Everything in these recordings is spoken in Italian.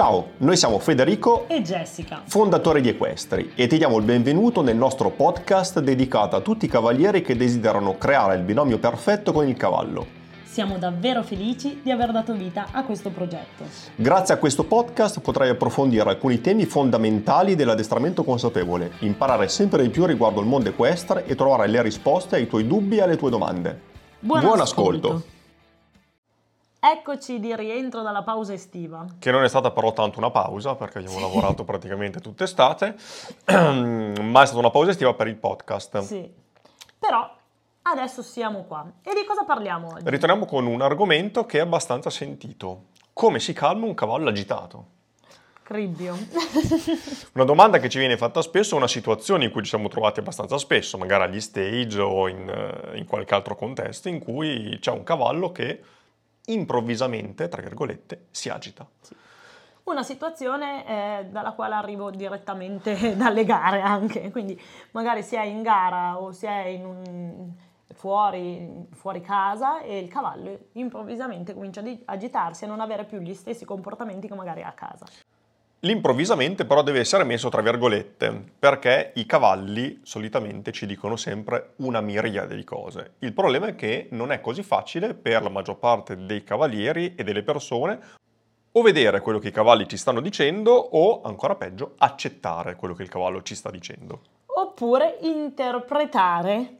Ciao, noi siamo Federico e Jessica, fondatori di Equestri, e ti diamo il benvenuto nel nostro podcast dedicato a tutti i cavalieri che desiderano creare il binomio perfetto con il cavallo. Siamo davvero felici di aver dato vita a questo progetto. Grazie a questo podcast potrai approfondire alcuni temi fondamentali dell'addestramento consapevole, imparare sempre di più riguardo il mondo equestre e trovare le risposte ai tuoi dubbi e alle tue domande. Buon, Buon ascolto. ascolto. Eccoci di rientro dalla pausa estiva. Che non è stata però tanto una pausa perché abbiamo sì. lavorato praticamente tutta estate, ma è stata una pausa estiva per il podcast. Sì, però adesso siamo qua. E di cosa parliamo oggi? Ritorniamo con un argomento che è abbastanza sentito. Come si calma un cavallo agitato? Cribbio. una domanda che ci viene fatta spesso, una situazione in cui ci siamo trovati abbastanza spesso, magari agli stage o in, eh, in qualche altro contesto, in cui c'è un cavallo che improvvisamente, tra virgolette, si agita. Sì. Una situazione eh, dalla quale arrivo direttamente dalle gare anche, quindi magari si è in gara o si è un, fuori, fuori casa e il cavallo improvvisamente comincia ad agitarsi e non avere più gli stessi comportamenti che magari ha a casa. L'improvvisamente però deve essere messo tra virgolette, perché i cavalli solitamente ci dicono sempre una miriade di cose. Il problema è che non è così facile per la maggior parte dei cavalieri e delle persone o vedere quello che i cavalli ci stanno dicendo o, ancora peggio, accettare quello che il cavallo ci sta dicendo. Oppure interpretare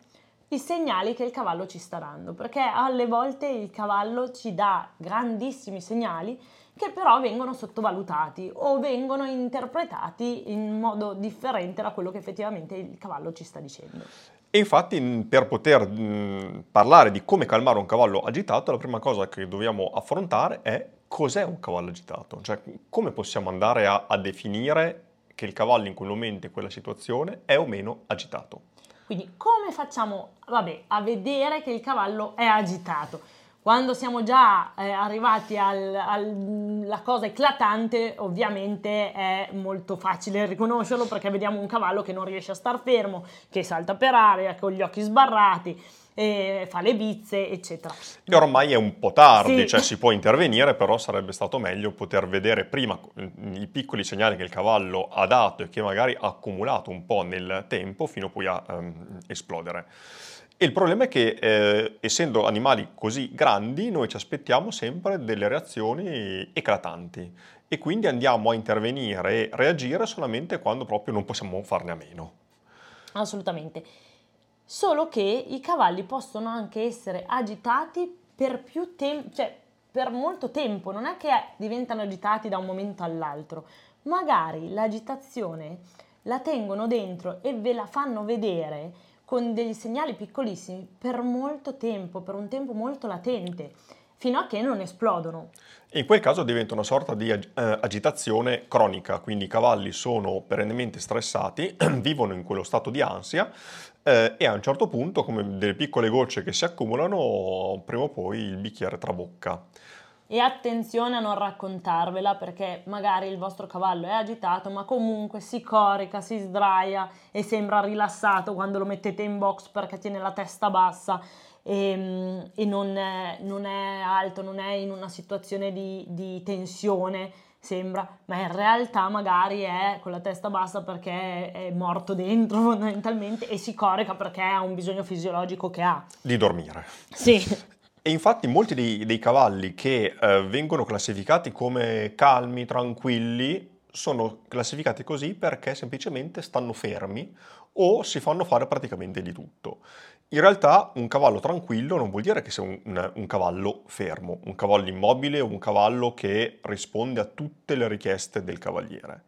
i segnali che il cavallo ci sta dando, perché alle volte il cavallo ci dà grandissimi segnali che però vengono sottovalutati o vengono interpretati in modo differente da quello che effettivamente il cavallo ci sta dicendo. E infatti per poter mh, parlare di come calmare un cavallo agitato, la prima cosa che dobbiamo affrontare è cos'è un cavallo agitato, cioè come possiamo andare a, a definire che il cavallo in quel momento, in quella situazione, è o meno agitato. Quindi come facciamo vabbè, a vedere che il cavallo è agitato? Quando siamo già eh, arrivati alla cosa eclatante, ovviamente è molto facile riconoscerlo perché vediamo un cavallo che non riesce a star fermo, che salta per aria, con gli occhi sbarrati, fa le bizze, eccetera. E ormai è un po' tardi, sì. cioè si può intervenire, però sarebbe stato meglio poter vedere prima i piccoli segnali che il cavallo ha dato e che magari ha accumulato un po' nel tempo fino poi a um, esplodere. E il problema è che, eh, essendo animali così grandi, noi ci aspettiamo sempre delle reazioni eclatanti e quindi andiamo a intervenire e reagire solamente quando proprio non possiamo farne a meno. Assolutamente. Solo che i cavalli possono anche essere agitati per più tempo, cioè per molto tempo, non è che diventano agitati da un momento all'altro. Magari l'agitazione la tengono dentro e ve la fanno vedere con degli segnali piccolissimi per molto tempo, per un tempo molto latente, fino a che non esplodono. In quel caso diventa una sorta di ag- eh, agitazione cronica, quindi i cavalli sono perennemente stressati, vivono in quello stato di ansia eh, e a un certo punto, come delle piccole gocce che si accumulano, prima o poi il bicchiere trabocca. E attenzione a non raccontarvela perché magari il vostro cavallo è agitato, ma comunque si corica, si sdraia e sembra rilassato quando lo mettete in box perché tiene la testa bassa e, e non, è, non, è, alto, non è in una situazione di, di tensione sembra, ma in realtà magari è con la testa bassa perché è morto dentro fondamentalmente e si corica perché ha un bisogno fisiologico che ha. Di dormire. Sì. E infatti molti dei, dei cavalli che eh, vengono classificati come calmi, tranquilli, sono classificati così perché semplicemente stanno fermi o si fanno fare praticamente di tutto. In realtà un cavallo tranquillo non vuol dire che sia un, un, un, cavallo fermo, un cavallo immobile o un cavallo che risponde a tutte le richieste del cavaliere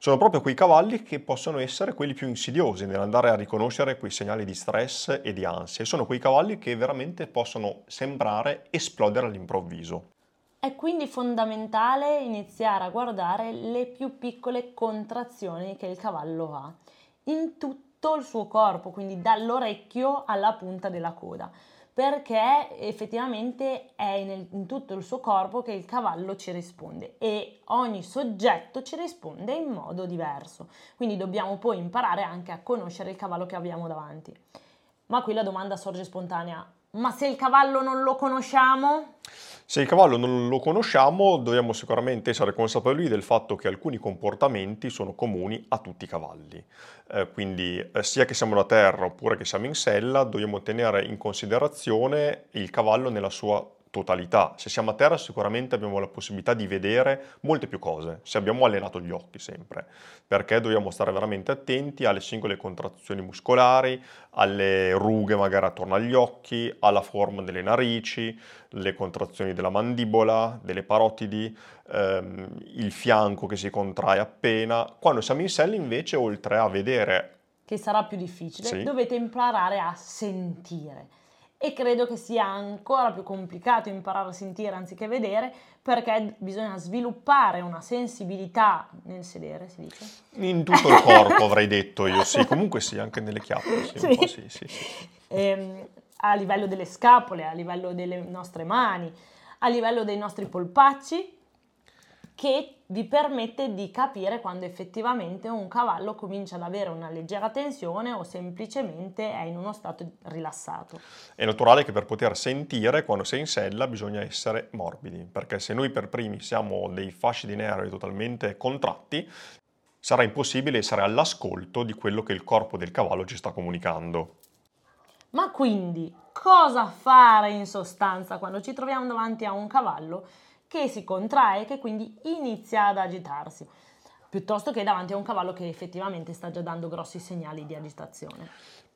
sono proprio quei cavalli che possono essere quelli più insidiosi nell'andare a riconoscere quei segnali di stress e di ansia. Sono quei cavalli che veramente possono sembrare esplodere all'improvviso. È quindi fondamentale iniziare a guardare le più piccole contrazioni che il cavallo ha in tutto il suo corpo, quindi dall'orecchio alla punta della coda perché effettivamente è nel, in tutto il suo corpo che il cavallo ci risponde e ogni soggetto ci risponde in modo diverso. Quindi dobbiamo poi imparare anche a conoscere il cavallo che abbiamo davanti. Ma qui la domanda sorge spontanea, ma se il cavallo non lo conosciamo? Se il cavallo non lo conosciamo, dobbiamo sicuramente essere consapevoli del fatto che alcuni comportamenti sono comuni a tutti i cavalli. Eh, quindi eh, sia che siamo da terra oppure che siamo in sella, dobbiamo tenere in considerazione il cavallo nella sua totalità. Se siamo a terra sicuramente abbiamo la possibilità di vedere molte più cose, se abbiamo allenato gli occhi sempre, perché dobbiamo stare veramente attenti alle singole contrazioni muscolari, alle rughe magari attorno agli occhi, alla forma delle narici, le contrazioni della mandibola, delle parotidi, ehm, il fianco che si contrae appena. Quando siamo in sella invece oltre a vedere che sarà più difficile, Sì. dovete imparare a sentire. E credo che sia ancora più complicato imparare a sentire anziché vedere, perché bisogna sviluppare una sensibilità nel sedere, si dice? in tutto il corpo avrei detto io, sì, comunque sì, anche nelle chiappe, sì, Sì. sì, sì, sì. Ehm, a livello delle scapole, a livello delle nostre mani, a livello dei nostri polpacci, che vi permette di capire quando effettivamente un cavallo comincia ad avere una leggera tensione o semplicemente è in uno stato rilassato. È naturale che per poter sentire quando sei in sella bisogna essere morbidi, perché se noi per primi siamo dei fasci di nervi totalmente contratti, sarà impossibile essere all'ascolto di quello che il corpo del cavallo ci sta comunicando. Ma quindi cosa fare in sostanza quando ci troviamo davanti a un cavallo che si contrae e che quindi inizia ad agitarsi, piuttosto che davanti a un cavallo che effettivamente sta già dando grossi segnali di agitazione?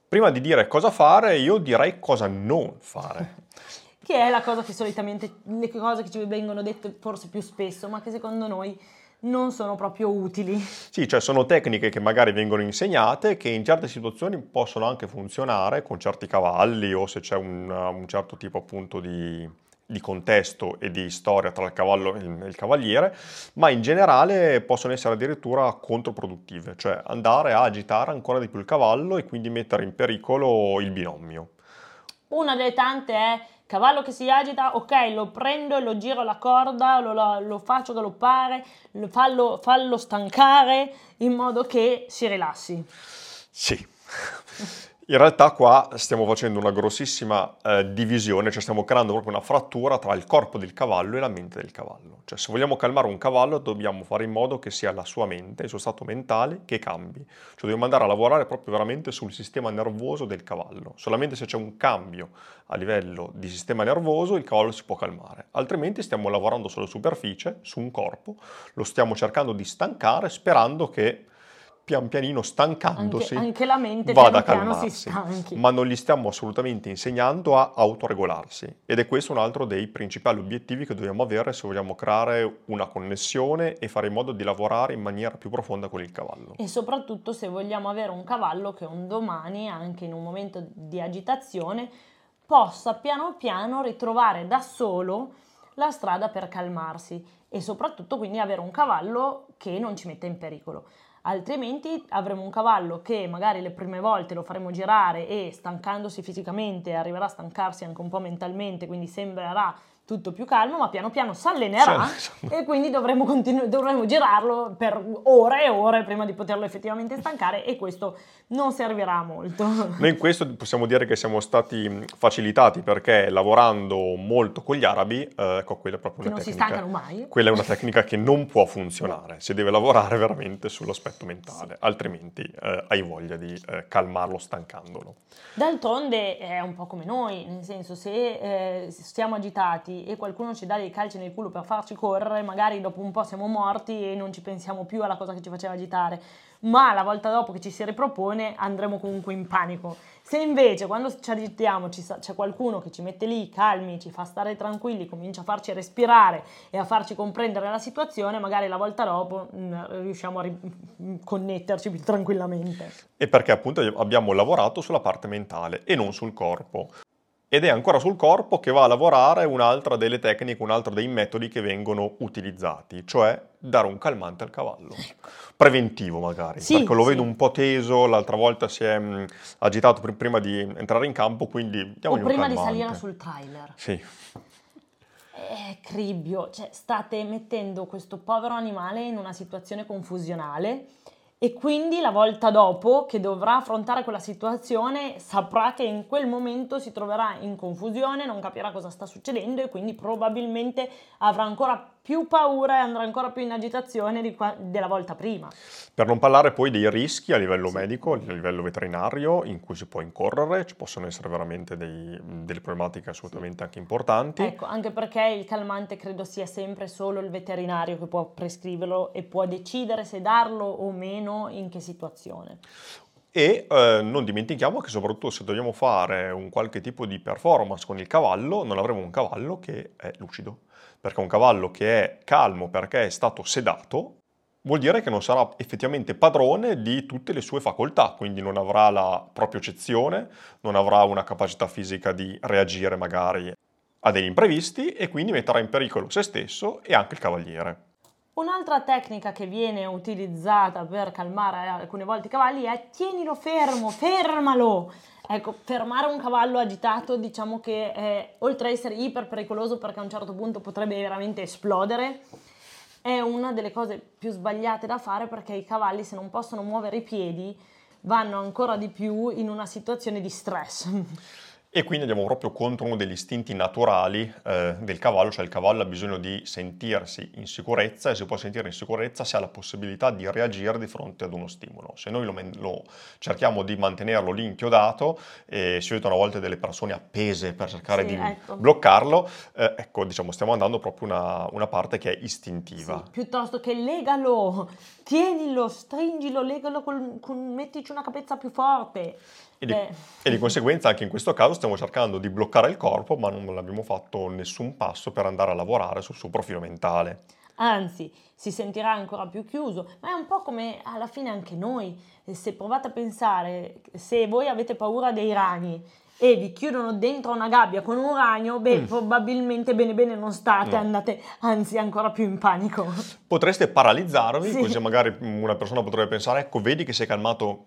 Prima di dire cosa fare, io direi cosa non fare. Che è la cosa che solitamente, le cose che ci vengono dette forse più spesso, ma che secondo noi non sono proprio utili. Sì, cioè sono tecniche che magari vengono insegnate che in certe situazioni possono anche funzionare con certi cavalli o se c'è un, un certo tipo appunto di, di contesto e di storia tra il cavallo e il, cavaliere, ma in generale possono essere addirittura controproduttive, cioè andare a agitare ancora di più il cavallo e quindi mettere in pericolo il binomio. Una delle tante è cavallo che si agita, ok, lo prendo e lo giro la corda, lo, lo- lo faccio galoppare, lo fallo, fallo stancare in modo che si rilassi. Sì. In realtà qua stiamo facendo una grossissima eh, divisione, cioè stiamo creando proprio una frattura tra il corpo del cavallo e la mente del cavallo. Cioè se vogliamo calmare un cavallo dobbiamo fare in modo che sia la sua mente, il suo stato mentale che cambi. Cioè dobbiamo andare a lavorare proprio veramente sul sistema nervoso del cavallo. Solamente se c'è un cambio a livello di sistema nervoso il cavallo si può calmare. Altrimenti stiamo lavorando sulla superficie, su un corpo, lo stiamo cercando di stancare sperando che pian pianino stancandosi Anche, anche la mente vada a calmarsi, ma non gli stiamo assolutamente insegnando a autoregolarsi ed è questo un altro dei principali obiettivi che dobbiamo avere se vogliamo creare una connessione e fare in modo di lavorare in maniera più profonda con il cavallo. E soprattutto se vogliamo avere un cavallo che un domani, anche in un momento di agitazione, possa piano piano ritrovare da solo la strada per calmarsi e soprattutto quindi avere un cavallo che non ci metta in pericolo. Altrimenti avremo un cavallo che magari le prime volte lo faremo girare e stancandosi fisicamente arriverà a stancarsi anche un po' mentalmente, quindi sembrerà tutto più calmo, ma piano piano si allenerà Sì, e quindi dovremo, continu- dovremo girarlo per ore e ore prima di poterlo effettivamente stancare e questo non servirà molto. Noi in questo possiamo dire che siamo stati facilitati perché lavorando molto con gli arabi, eh, ecco, quella è proprio Che una non si tecnica. stancano mai. Quella è una tecnica che non può funzionare, si deve lavorare veramente sull'aspetto mentale, altrimenti eh, hai voglia di eh, calmarlo stancandolo. D'altronde è un po' come noi, nel senso se eh, siamo agitati e qualcuno ci dà dei calci nel culo per farci correre, magari dopo un po' siamo morti e non ci pensiamo più alla cosa che ci faceva agitare, ma la volta dopo che ci si ripropone andremo comunque in panico. Se invece quando ci agitiamo ci sa- c'è qualcuno che ci mette lì calmi, ci fa stare tranquilli, comincia a farci respirare e a farci comprendere la situazione, magari la volta dopo mm, riusciamo a ri- connetterci più tranquillamente. E perché appunto abbiamo lavorato sulla parte mentale e non sul corpo. Ed è ancora sul corpo che va a lavorare un'altra delle tecniche, un altro dei metodi che vengono utilizzati, cioè dare un calmante al cavallo. Preventivo magari, Sì, perché lo sì. vedo un po' teso, l'altra volta si è mh, agitato pr- prima di entrare in campo, quindi O diamogli un prima di salire sul trailer. Sì, Eh, cribbio, cioè state mettendo questo povero animale in una situazione confusionale e quindi la volta dopo che dovrà affrontare quella situazione saprà che in quel momento si troverà in confusione, non capirà cosa sta succedendo e quindi probabilmente avrà ancora più paura e andrà ancora più in agitazione qua, della volta prima. Per non parlare poi dei rischi a livello sì. medico, a livello veterinario, in cui si può incorrere, ci possono essere veramente dei, delle problematiche assolutamente sì. anche importanti. Ecco, anche perché il calmante credo sia sempre solo il veterinario che può prescriverlo e può decidere se darlo o meno in che situazione. E eh, non dimentichiamo che soprattutto se dobbiamo fare un qualche tipo di performance con il cavallo, non avremo un cavallo che è lucido perché un cavallo che è calmo perché è stato sedato vuol dire che non sarà effettivamente padrone di tutte le sue facoltà, quindi non avrà la propria eccezione, non avrà una capacità fisica di reagire magari a degli imprevisti e quindi metterà in pericolo se stesso e anche il cavaliere. Un'altra tecnica che viene utilizzata per calmare alcune volte i cavalli è tienilo fermo, fermalo. Ecco, fermare un cavallo agitato diciamo che è, oltre a essere iper pericoloso perché a un certo punto potrebbe veramente esplodere, è una delle cose più sbagliate da fare perché i cavalli se non possono muovere i piedi vanno ancora di più in una situazione di stress. E quindi andiamo proprio contro uno degli istinti naturali eh, del cavallo, cioè il cavallo ha bisogno di sentirsi in sicurezza e si può sentire in sicurezza se ha la possibilità di reagire di fronte ad uno stimolo. Se noi lo, lo cerchiamo di mantenerlo lì inchiodato e si vedono a volte delle persone appese per cercare sì, di ecco. bloccarlo, eh, ecco diciamo stiamo andando proprio una, una parte che è istintiva. Sì, piuttosto che legalo, tienilo, stringilo, legalo, con, con, mettici una capezza più forte. E di, e di, conseguenza anche in questo caso stiamo cercando di bloccare il corpo, ma non abbiamo fatto nessun passo per andare a lavorare sul suo profilo mentale. Anzi, si sentirà ancora più chiuso, ma è un po' come alla fine anche noi. Se provate a pensare, se voi avete paura dei ragni e vi chiudono dentro una gabbia con un ragno, beh, mm. probabilmente bene bene non state, no. andate anzi ancora più in panico. Potreste paralizzarvi, sì. così magari una persona potrebbe pensare, ecco, vedi che sei calmato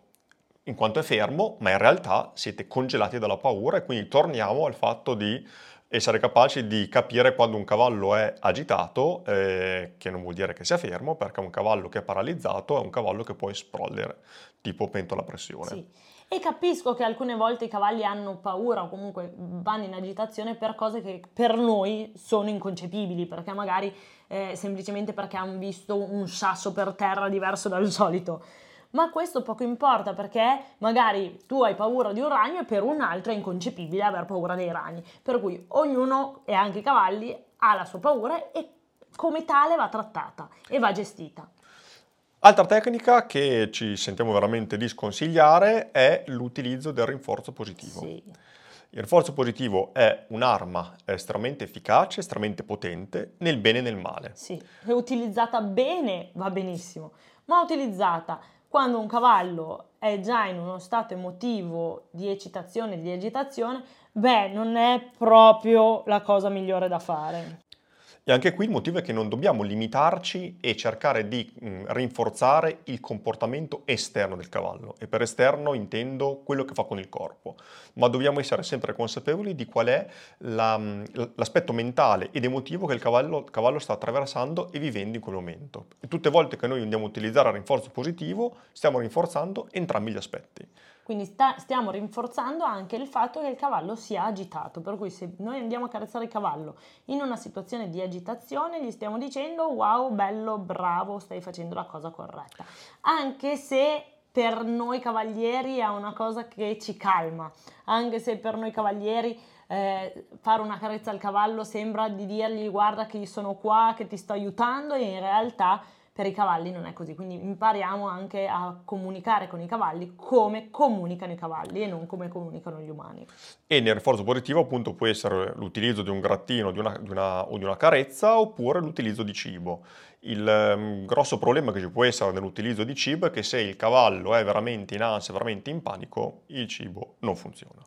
in quanto è fermo, ma in realtà siete congelati dalla paura e quindi torniamo al fatto di essere capaci di capire quando un cavallo è agitato, eh, che non vuol dire che sia fermo, perché un cavallo che è paralizzato è un cavallo che può esplodere, tipo pentola pressione. Sì. E capisco che alcune volte i cavalli hanno paura o comunque vanno in agitazione per cose che per noi sono inconcepibili, perché magari eh, semplicemente perché hanno visto un sasso per terra diverso dal solito ma questo poco importa perché magari tu hai paura di un ragno e per un altro è inconcepibile aver paura dei ragni. Per cui ognuno, e anche i cavalli, ha la sua paura e come tale va trattata e va gestita. Altra tecnica che ci sentiamo veramente di sconsigliare è l'utilizzo del rinforzo positivo. Sì. Il rinforzo positivo è un'arma estremamente efficace, estremamente potente nel bene e nel male. Sì, è utilizzata bene va benissimo, ma utilizzata quando un cavallo è già in uno stato emotivo di eccitazione, di agitazione, beh, non è proprio la cosa migliore da fare. E anche qui il motivo è che non dobbiamo limitarci e cercare di mh, mm, rinforzare il comportamento esterno del cavallo. E per esterno intendo quello che fa con il corpo, ma dobbiamo essere sempre consapevoli di qual è la, mm, l'aspetto mentale ed emotivo che il cavallo, il cavallo, sta attraversando e vivendo in quel momento. E tutte le volte che noi andiamo a utilizzare il rinforzo positivo, stiamo rinforzando entrambi gli aspetti. Quindi sta, stiamo rinforzando anche il fatto che il cavallo sia agitato, per cui se noi andiamo a carezzare il cavallo in una situazione di agitazione, gli stiamo dicendo wow, bello, bravo, stai facendo la cosa corretta. Anche se per noi cavalieri è una cosa che ci calma, anche se per noi cavalieri eh, fare una carezza al cavallo sembra di dirgli guarda che sono qua, che ti sto aiutando e in realtà per i cavalli non è così, quindi impariamo anche a comunicare con i cavalli come comunicano i cavalli e non come comunicano gli umani. E nel rinforzo positivo appunto può essere l'utilizzo di un grattino di una, di una, o di una carezza oppure l'utilizzo di cibo. Il um, grosso problema che ci può essere nell'utilizzo di cibo è che se il cavallo è veramente in ansia, veramente in panico, il cibo non funziona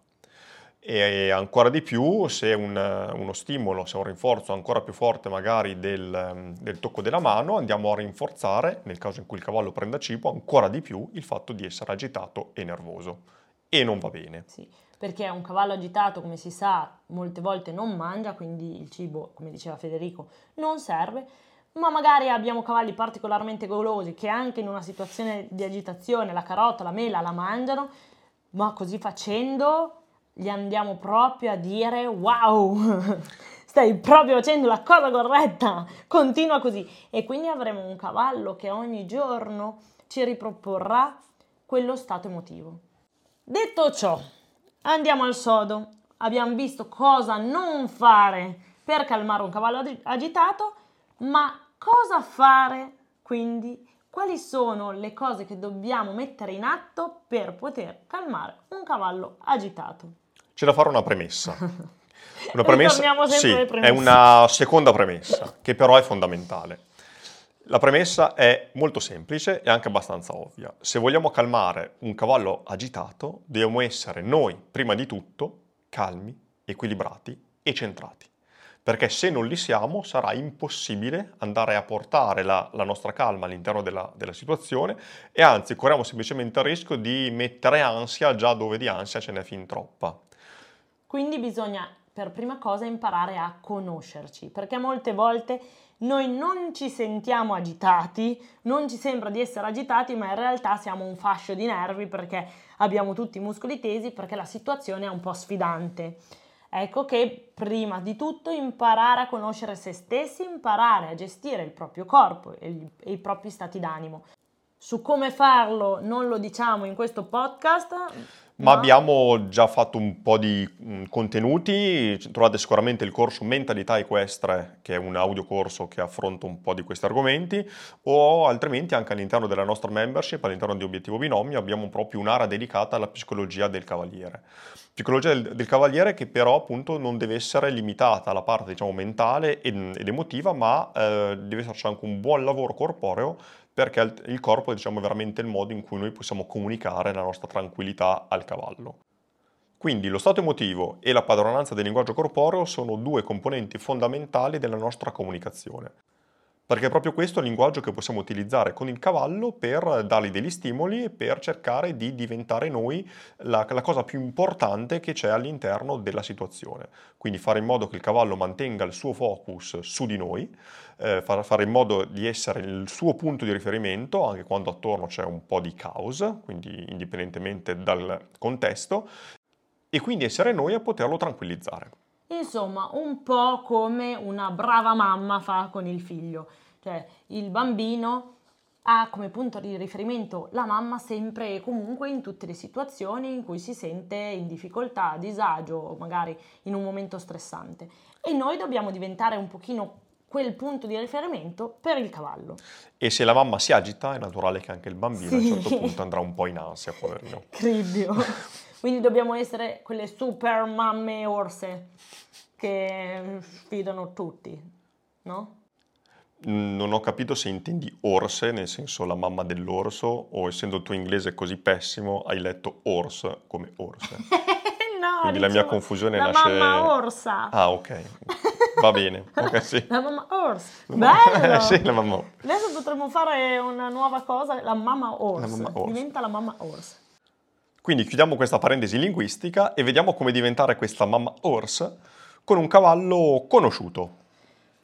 e ancora di più se un, uno stimolo, se un rinforzo ancora più forte magari del, del, tocco della mano, andiamo a rinforzare, nel caso in cui il cavallo prenda cibo, ancora di più il fatto di essere agitato e nervoso. E non va bene. Sì, perché un cavallo agitato, come si sa, molte volte non mangia, quindi il cibo, come diceva Federico, non serve, ma magari abbiamo cavalli particolarmente golosi che anche in una situazione di agitazione la carota, la mela la mangiano, ma così facendo gli andiamo proprio a dire wow, stai proprio facendo la cosa corretta, continua così. E quindi avremo un cavallo che ogni giorno ci riproporrà quello stato emotivo. Detto ciò, andiamo al sodo. Abbiamo visto cosa non fare per calmare un cavallo agitato, ma cosa fare quindi? Quali sono le cose che dobbiamo mettere in atto per poter calmare un cavallo agitato? C'è da fare una premessa. Una premessa, sì, è una seconda premessa, che però è fondamentale. La premessa è molto semplice e anche abbastanza ovvia. Se vogliamo calmare un cavallo agitato, dobbiamo essere noi, prima di tutto, calmi, equilibrati e centrati. Perché se non li siamo sarà impossibile andare a portare la, la nostra calma all'interno della, della situazione e anzi corriamo semplicemente il rischio di mettere ansia già dove di ansia ce n'è fin troppa. Quindi bisogna per prima cosa imparare a conoscerci, perché molte volte noi non ci sentiamo agitati, non ci sembra di essere agitati, ma in realtà siamo un fascio di nervi perché abbiamo tutti i muscoli tesi, perché la situazione è un po' sfidante. Ecco che prima di tutto imparare a conoscere se stessi, imparare a gestire il proprio corpo e, i propri stati d'animo. Su come farlo non lo diciamo in questo podcast, ma abbiamo già fatto un po' di mm, contenuti, trovate sicuramente il corso Mentalità Equestre, che è un audiocorso che affronta un po' di questi argomenti, o altrimenti anche all'interno della nostra membership, all'interno di Obiettivo Binomio, abbiamo proprio un'area dedicata alla psicologia del cavaliere. Psicologia del, del cavaliere che però appunto non deve essere limitata alla parte diciamo mentale ed, ed emotiva, ma eh, deve esserci anche un buon lavoro corporeo perché il corpo diciamo, è veramente il modo in cui noi possiamo comunicare la nostra tranquillità al cavallo. Quindi lo stato emotivo e la padronanza del linguaggio corporeo sono due componenti fondamentali della nostra comunicazione perché è proprio questo il linguaggio che possiamo utilizzare con il cavallo per dargli degli stimoli e per cercare di diventare noi la, la, cosa più importante che c'è all'interno della situazione. Quindi fare in modo che il cavallo mantenga il suo focus su di noi, eh, fare in modo di essere il suo punto di riferimento anche quando attorno c'è un po' di caos, quindi indipendentemente dal contesto, e quindi essere noi a poterlo tranquillizzare. Insomma, un po' come una brava mamma fa con il figlio, cioè il bambino ha come punto di riferimento la mamma sempre e comunque in tutte le situazioni in cui si sente in difficoltà, a disagio o magari in un momento stressante. E noi dobbiamo diventare un pochino quel punto di riferimento per il cavallo. E se la mamma si agita è naturale che anche il bambino sì. a un certo punto andrà un po' in ansia, poverino. Cribbio. Quindi dobbiamo essere quelle super mamme orse che sfidano tutti, no? Non ho capito se intendi orse, nel senso la mamma dell'orso, o essendo il tuo inglese così pessimo hai letto horse come orse. no, Quindi la mia confusione la nasce... La mamma orsa. Ah, ok. Va bene. Okay, sì. La mamma orsa. Bello! sì, la mamma Adesso potremmo fare una nuova cosa, la mamma orsa. La mamma orsa. Diventa la mamma orsa. Quindi chiudiamo questa parentesi linguistica e vediamo come diventare questa mamma horse con un cavallo conosciuto.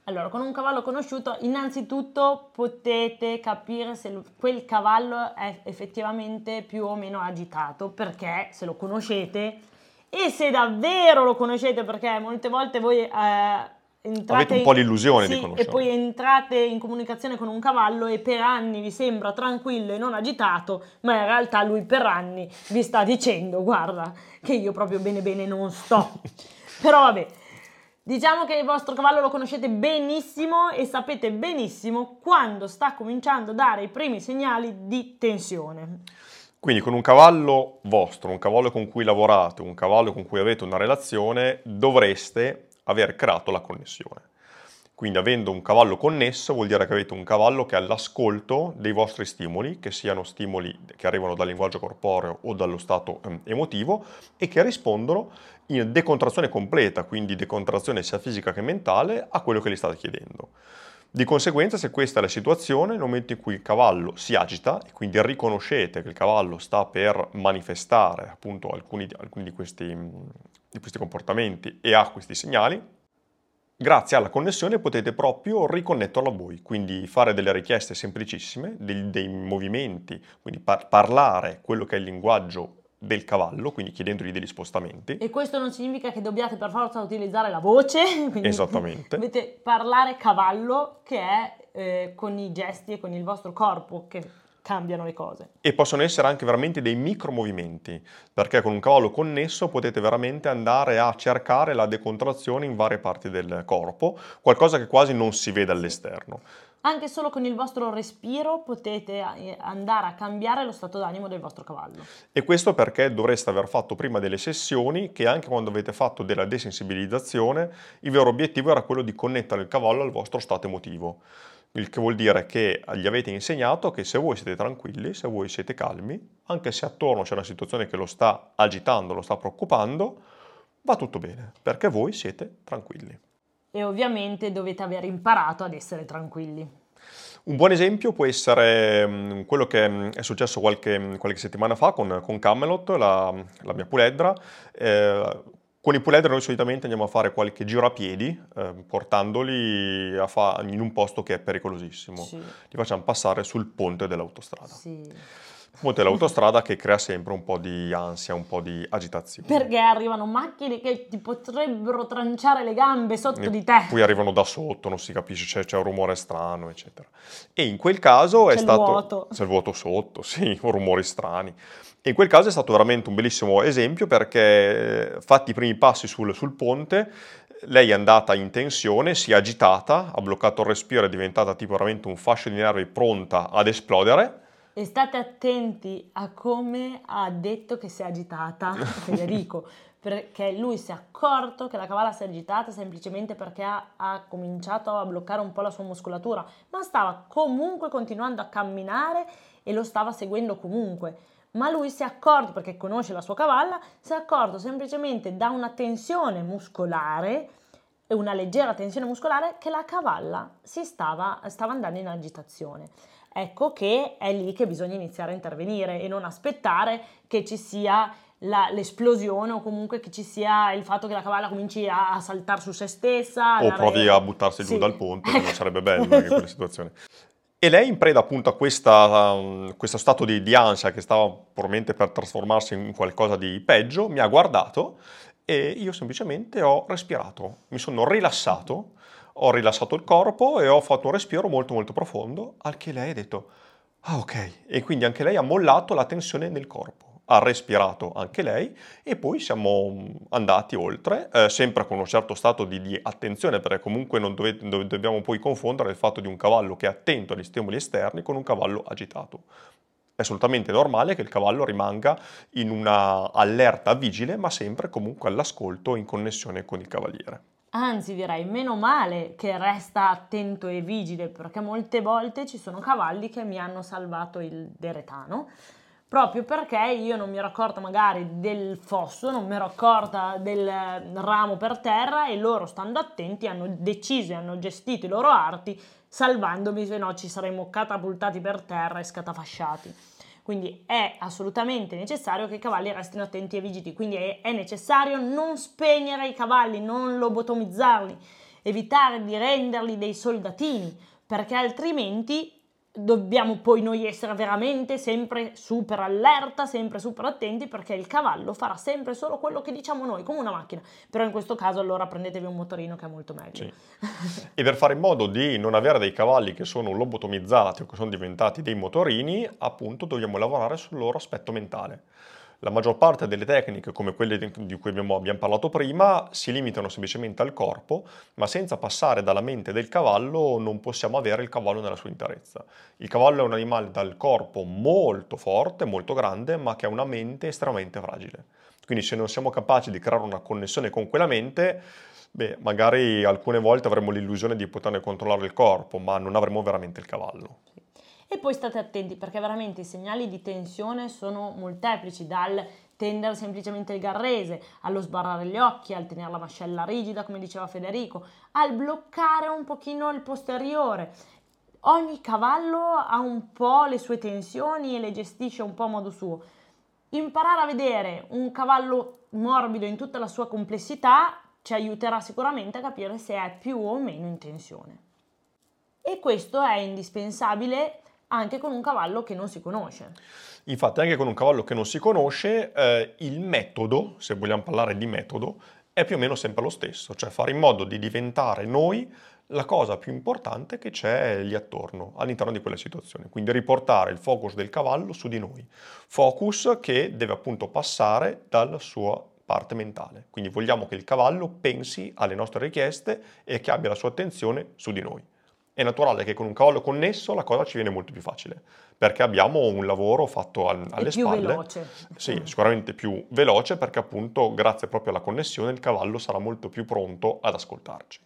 Allora, con un cavallo conosciuto, innanzitutto potete capire se quel cavallo è effettivamente più o meno agitato, perché se lo conoscete e se davvero lo conoscete, perché molte volte voi eh, entrate Avete un po' l'illusione sì, di conoscerlo. E poi entrate in comunicazione con un cavallo e per anni vi sembra tranquillo e non agitato, ma in realtà lui per anni vi sta dicendo guarda che io proprio bene bene non sto. Però vabbè, diciamo che il vostro cavallo lo conoscete benissimo e sapete benissimo quando sta cominciando a dare i primi segnali di tensione. Quindi con un cavallo vostro, un cavallo con cui lavorate, un cavallo con cui avete una relazione, dovreste aver creato la connessione. Quindi avendo un cavallo connesso vuol dire che avete un cavallo che è all'ascolto dei vostri stimoli, che siano stimoli che arrivano dal linguaggio corporeo o dallo stato eh, emotivo e che rispondono in decontrazione completa, quindi decontrazione sia fisica che mentale, a quello che gli state chiedendo. Di conseguenza, se questa è la situazione, nel momento in cui il cavallo si agita e quindi riconoscete che il cavallo sta per manifestare appunto alcuni, alcuni di, questi, di questi comportamenti e ha questi segnali, grazie alla connessione potete proprio riconnetterlo a voi, quindi fare delle richieste semplicissime, dei, dei movimenti, quindi par- parlare quello che è il linguaggio del cavallo, quindi chiedendogli degli spostamenti. E questo non significa che dobbiate per forza utilizzare la voce, quindi Esattamente. dovete parlare cavallo che è eh, con i gesti e con il vostro corpo che cambiano le cose. E possono essere anche veramente dei micro movimenti, perché con un cavallo connesso potete veramente andare a cercare la decontrazione in varie parti del corpo, qualcosa che quasi non si vede all'esterno. Anche solo con il vostro respiro potete eh, andare a cambiare lo stato d'animo del vostro cavallo. E questo perché dovreste aver fatto prima delle sessioni che anche quando avete fatto della desensibilizzazione, il vero obiettivo era quello di connettere il cavallo al vostro stato emotivo il che vuol dire che gli avete insegnato che se voi siete tranquilli, se voi siete calmi, anche se attorno c'è una situazione che lo sta agitando, lo sta preoccupando, va tutto bene, perché voi siete tranquilli. E ovviamente dovete aver imparato ad essere tranquilli. Un buon esempio può essere mm, quello che mm, è successo qualche, qualche settimana fa con, con Camelot, la, la mia puledra. Eh, con i puledri noi solitamente andiamo a fare qualche giro a piedi, eh, portandoli in un posto che è pericolosissimo. Sì. Li facciamo passare sul ponte dell'autostrada. Sì. Ponte dell'autostrada che crea sempre un po' di ansia, un po' di agitazione. Perché arrivano macchine che ti potrebbero tranciare le gambe sotto E di te. Poi arrivano da sotto, non si capisce, c'è, c'è un rumore strano, eccetera. E in quel caso è C'è il stato... vuoto. C'è il vuoto sotto, sì, rumori strani. E in quel caso è stato veramente un bellissimo esempio perché eh, fatti i primi passi sul, sul ponte, lei è andata in tensione, si è agitata, ha bloccato il respiro, è diventata tipo veramente un fascio di nervi pronta ad esplodere. E state attenti a come ha detto che si è agitata Federico, perché lui si è accorto che la cavalla si è agitata semplicemente perché ha, ha cominciato a bloccare un po' la sua muscolatura, ma stava comunque continuando a camminare e lo stava seguendo comunque. Ma lui si è accorto, perché conosce la sua cavalla, si è accorto semplicemente da una tensione muscolare e una leggera tensione muscolare che la cavalla si stava, stava andando in agitazione. Ecco che è lì che bisogna iniziare a intervenire e non aspettare che ci sia la- l'esplosione o comunque che ci sia il fatto che la cavalla cominci a, a saltare su se stessa. o provi a buttarsi giù Sì. dal ponte, che non sarebbe bello anche in quelle situazioni. E lei, in preda appunto a questa, um, questo stato di, di ansia che stava probabilmente per trasformarsi in qualcosa di peggio, mi ha guardato e io semplicemente ho respirato, mi sono rilassato, ho rilassato il corpo e ho fatto un respiro molto molto profondo, al che lei ha detto, ah ok, e quindi anche lei ha mollato la tensione nel corpo. Ha respirato anche lei e poi siamo andati oltre, eh, sempre con un certo stato di, di attenzione, perché comunque non dove- dove- dobbiamo poi confondere il fatto di un cavallo che è attento agli stimoli esterni con un cavallo agitato. È assolutamente normale che il cavallo rimanga in una allerta vigile, ma sempre comunque all'ascolto in connessione con il cavaliere. Anzi, direi meno male che resta attento e vigile, perché molte volte ci sono cavalli che mi hanno salvato il deretano, proprio perché io non mi ero accorta magari del fosso, non mi ero accorta del ramo per terra e loro, stando attenti, hanno deciso e hanno gestito i loro arti, salvandomi, se no ci saremmo catapultati per terra e scatafasciati. Quindi è assolutamente necessario che i cavalli restino attenti e vigili, quindi è, è necessario non spegnere i cavalli, non lobotomizzarli, evitare di renderli dei soldatini, perché altrimenti dobbiamo poi noi essere veramente sempre super allerta, sempre super attenti, perché il cavallo farà sempre solo quello che diciamo noi, come una macchina. Però in questo caso allora prendetevi un motorino che è molto meglio. Sì. E per fare in modo di non avere dei cavalli che sono lobotomizzati o che sono diventati dei motorini, appunto dobbiamo lavorare sul loro aspetto mentale. La maggior parte delle tecniche, come quelle di cui abbiamo, abbiamo parlato prima, si limitano semplicemente al corpo, ma senza passare dalla mente del cavallo non possiamo avere il cavallo nella sua interezza. Il cavallo è un animale dal corpo molto forte, molto grande, ma che ha una mente estremamente fragile. Quindi se non siamo capaci di creare una connessione con quella mente, beh, magari alcune volte avremo l'illusione di poterne controllare il corpo, ma non avremo veramente il cavallo. E poi state attenti perché veramente i segnali di tensione sono molteplici, dal tendere semplicemente il garrese, allo sbarrare gli occhi, al tenere la mascella rigida, come diceva Federico, al bloccare un pochino il posteriore. Ogni cavallo ha un po' le sue tensioni e le gestisce un po' a modo suo. Imparare a vedere un cavallo morbido in tutta la sua complessità ci aiuterà sicuramente a capire se è più o meno in tensione. E questo è indispensabile anche con un cavallo che non si conosce. Infatti anche con un cavallo che non si conosce eh, il metodo, se vogliamo parlare di metodo, è più o meno sempre lo stesso, cioè fare in modo di diventare noi la cosa più importante che c'è lì attorno, all'interno di quella situazione. Quindi riportare il focus del cavallo su di noi. Focus che deve appunto passare dalla sua parte mentale. Quindi vogliamo che il cavallo pensi alle nostre richieste e che abbia la sua attenzione su di noi. È naturale che con un cavallo connesso la cosa ci viene molto più facile, perché abbiamo un lavoro fatto al, alle più spalle. veloce. Sì, sicuramente più veloce perché appunto grazie proprio alla connessione il cavallo sarà molto più pronto ad ascoltarci.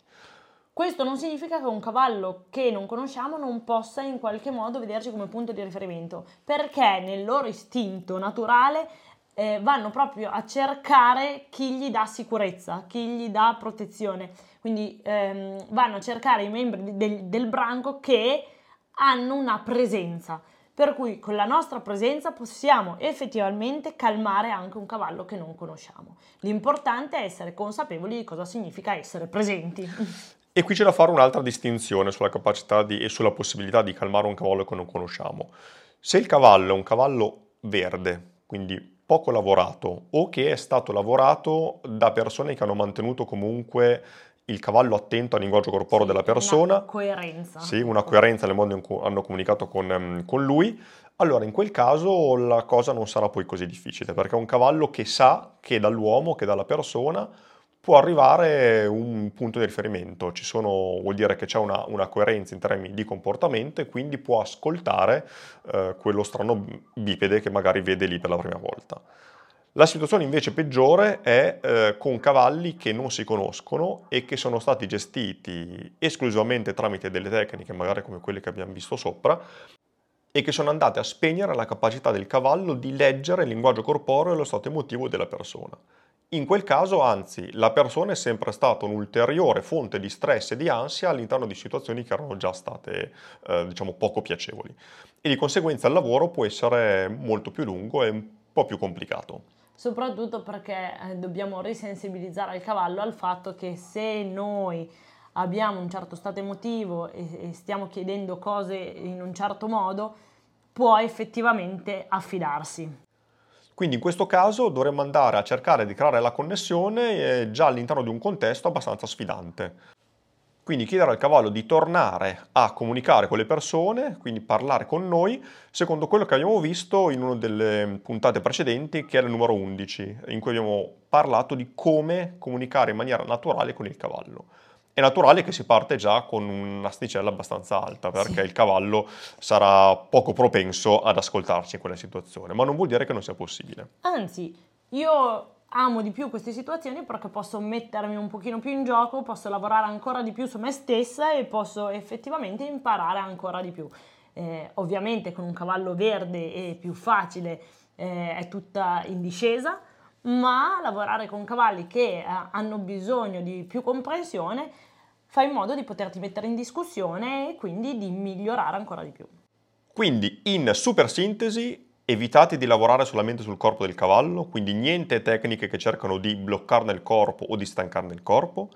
Questo non significa che un cavallo che non conosciamo non possa in qualche modo vederci come punto di riferimento, perché nel loro istinto naturale eh, vanno proprio a cercare chi gli dà sicurezza, chi gli dà protezione. Quindi ehm, vanno a cercare i membri del, del branco che hanno una presenza. Per cui con la nostra presenza possiamo effettivamente calmare anche un cavallo che non conosciamo. L'importante è essere consapevoli di cosa significa essere presenti. E qui c'è da fare un'altra distinzione sulla capacità di, e sulla possibilità di calmare un cavallo che non conosciamo. Se il cavallo è un cavallo verde, quindi poco lavorato o che è stato lavorato da persone che hanno mantenuto comunque il cavallo attento al linguaggio corporeo Sì, della persona. Una coerenza. Sì, una coerenza nel modo in cui hanno comunicato con, ehm, con lui. Allora, in quel caso la cosa non sarà poi così difficile, perché è un cavallo che sa che dall'uomo, che dalla persona, può arrivare un punto di riferimento. Ci sono, vuol dire che c'è una, una coerenza in termini di comportamento e quindi può ascoltare eh, quello strano bipede che magari vede lì per la prima volta. La situazione invece peggiore è eh, con cavalli che non si conoscono e che sono stati gestiti esclusivamente tramite delle tecniche, magari come quelle che abbiamo visto sopra, e che sono andate a spegnere la capacità del cavallo di leggere il linguaggio corporeo e lo stato emotivo della persona. In quel caso, anzi, la persona è sempre stata un'ulteriore fonte di stress e di ansia all'interno di situazioni che erano già state, eh, diciamo, poco piacevoli. E di conseguenza il lavoro può essere molto più lungo e un po' più complicato. Soprattutto perché eh, dobbiamo risensibilizzare il cavallo al fatto che se noi abbiamo un certo stato emotivo e, e stiamo chiedendo cose in un certo modo, può effettivamente affidarsi. Quindi in questo caso dovremmo andare a cercare di creare la connessione eh, già all'interno di un contesto abbastanza sfidante. Quindi chiedere al cavallo di tornare a comunicare con le persone, quindi parlare con noi, secondo quello che abbiamo visto in una delle puntate precedenti, che era il numero 11, in cui abbiamo parlato di come comunicare in maniera naturale con il cavallo è naturale che si parte già con un'asticella abbastanza alta perché Sì. il cavallo sarà poco propenso ad ascoltarci in quella situazione, ma non vuol dire che non sia possibile. Anzi, io amo di più queste situazioni perché posso mettermi un pochino più in gioco, posso lavorare ancora di più su me stessa e posso effettivamente imparare ancora di più. Eh, ovviamente con un cavallo verde è più facile, eh, è tutta in discesa, ma lavorare con cavalli che eh, hanno bisogno di più comprensione fa in modo di poterti mettere in discussione e quindi di migliorare ancora di più. Quindi, in super sintesi, evitate di lavorare solamente sul corpo del cavallo, quindi niente tecniche che cercano di bloccarne il corpo o di stancarne il corpo.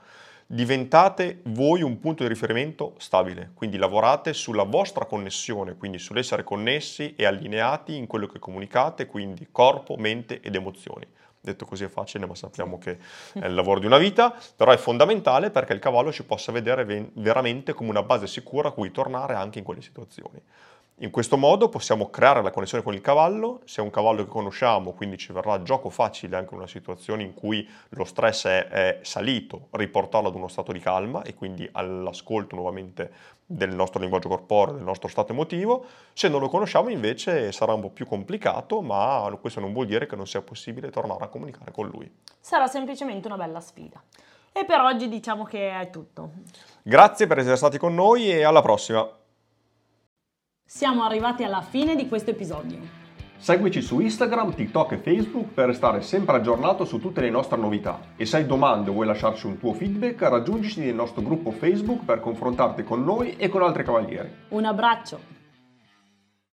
Diventate voi un punto di riferimento stabile, quindi lavorate sulla vostra connessione, quindi sull'essere connessi e allineati in quello che comunicate, quindi corpo, mente ed emozioni. Detto così è facile, ma sappiamo che è il lavoro di una vita, però è fondamentale perché il cavallo ci possa vedere ve- veramente come una base sicura a cui tornare anche in quelle situazioni. In questo modo possiamo creare la connessione con il cavallo, se è un cavallo che conosciamo, quindi ci verrà gioco facile anche in una situazione in cui lo stress è, è salito, riportarlo ad uno stato di calma e quindi all'ascolto nuovamente del nostro linguaggio corporeo, del nostro stato emotivo. Se non lo conosciamo invece sarà un po' più complicato, ma questo non vuol dire che non sia possibile tornare a comunicare con lui. Sarà semplicemente una bella sfida. E per oggi diciamo che è tutto. Grazie per essere stati con noi e alla prossima! Siamo arrivati alla fine di questo episodio. Seguici su Instagram, TikTok e Facebook per restare sempre aggiornato su tutte le nostre novità. E se hai domande o vuoi lasciarci un tuo feedback, raggiungici nel nostro gruppo Facebook per confrontarti con noi e con altri cavalieri. Un abbraccio!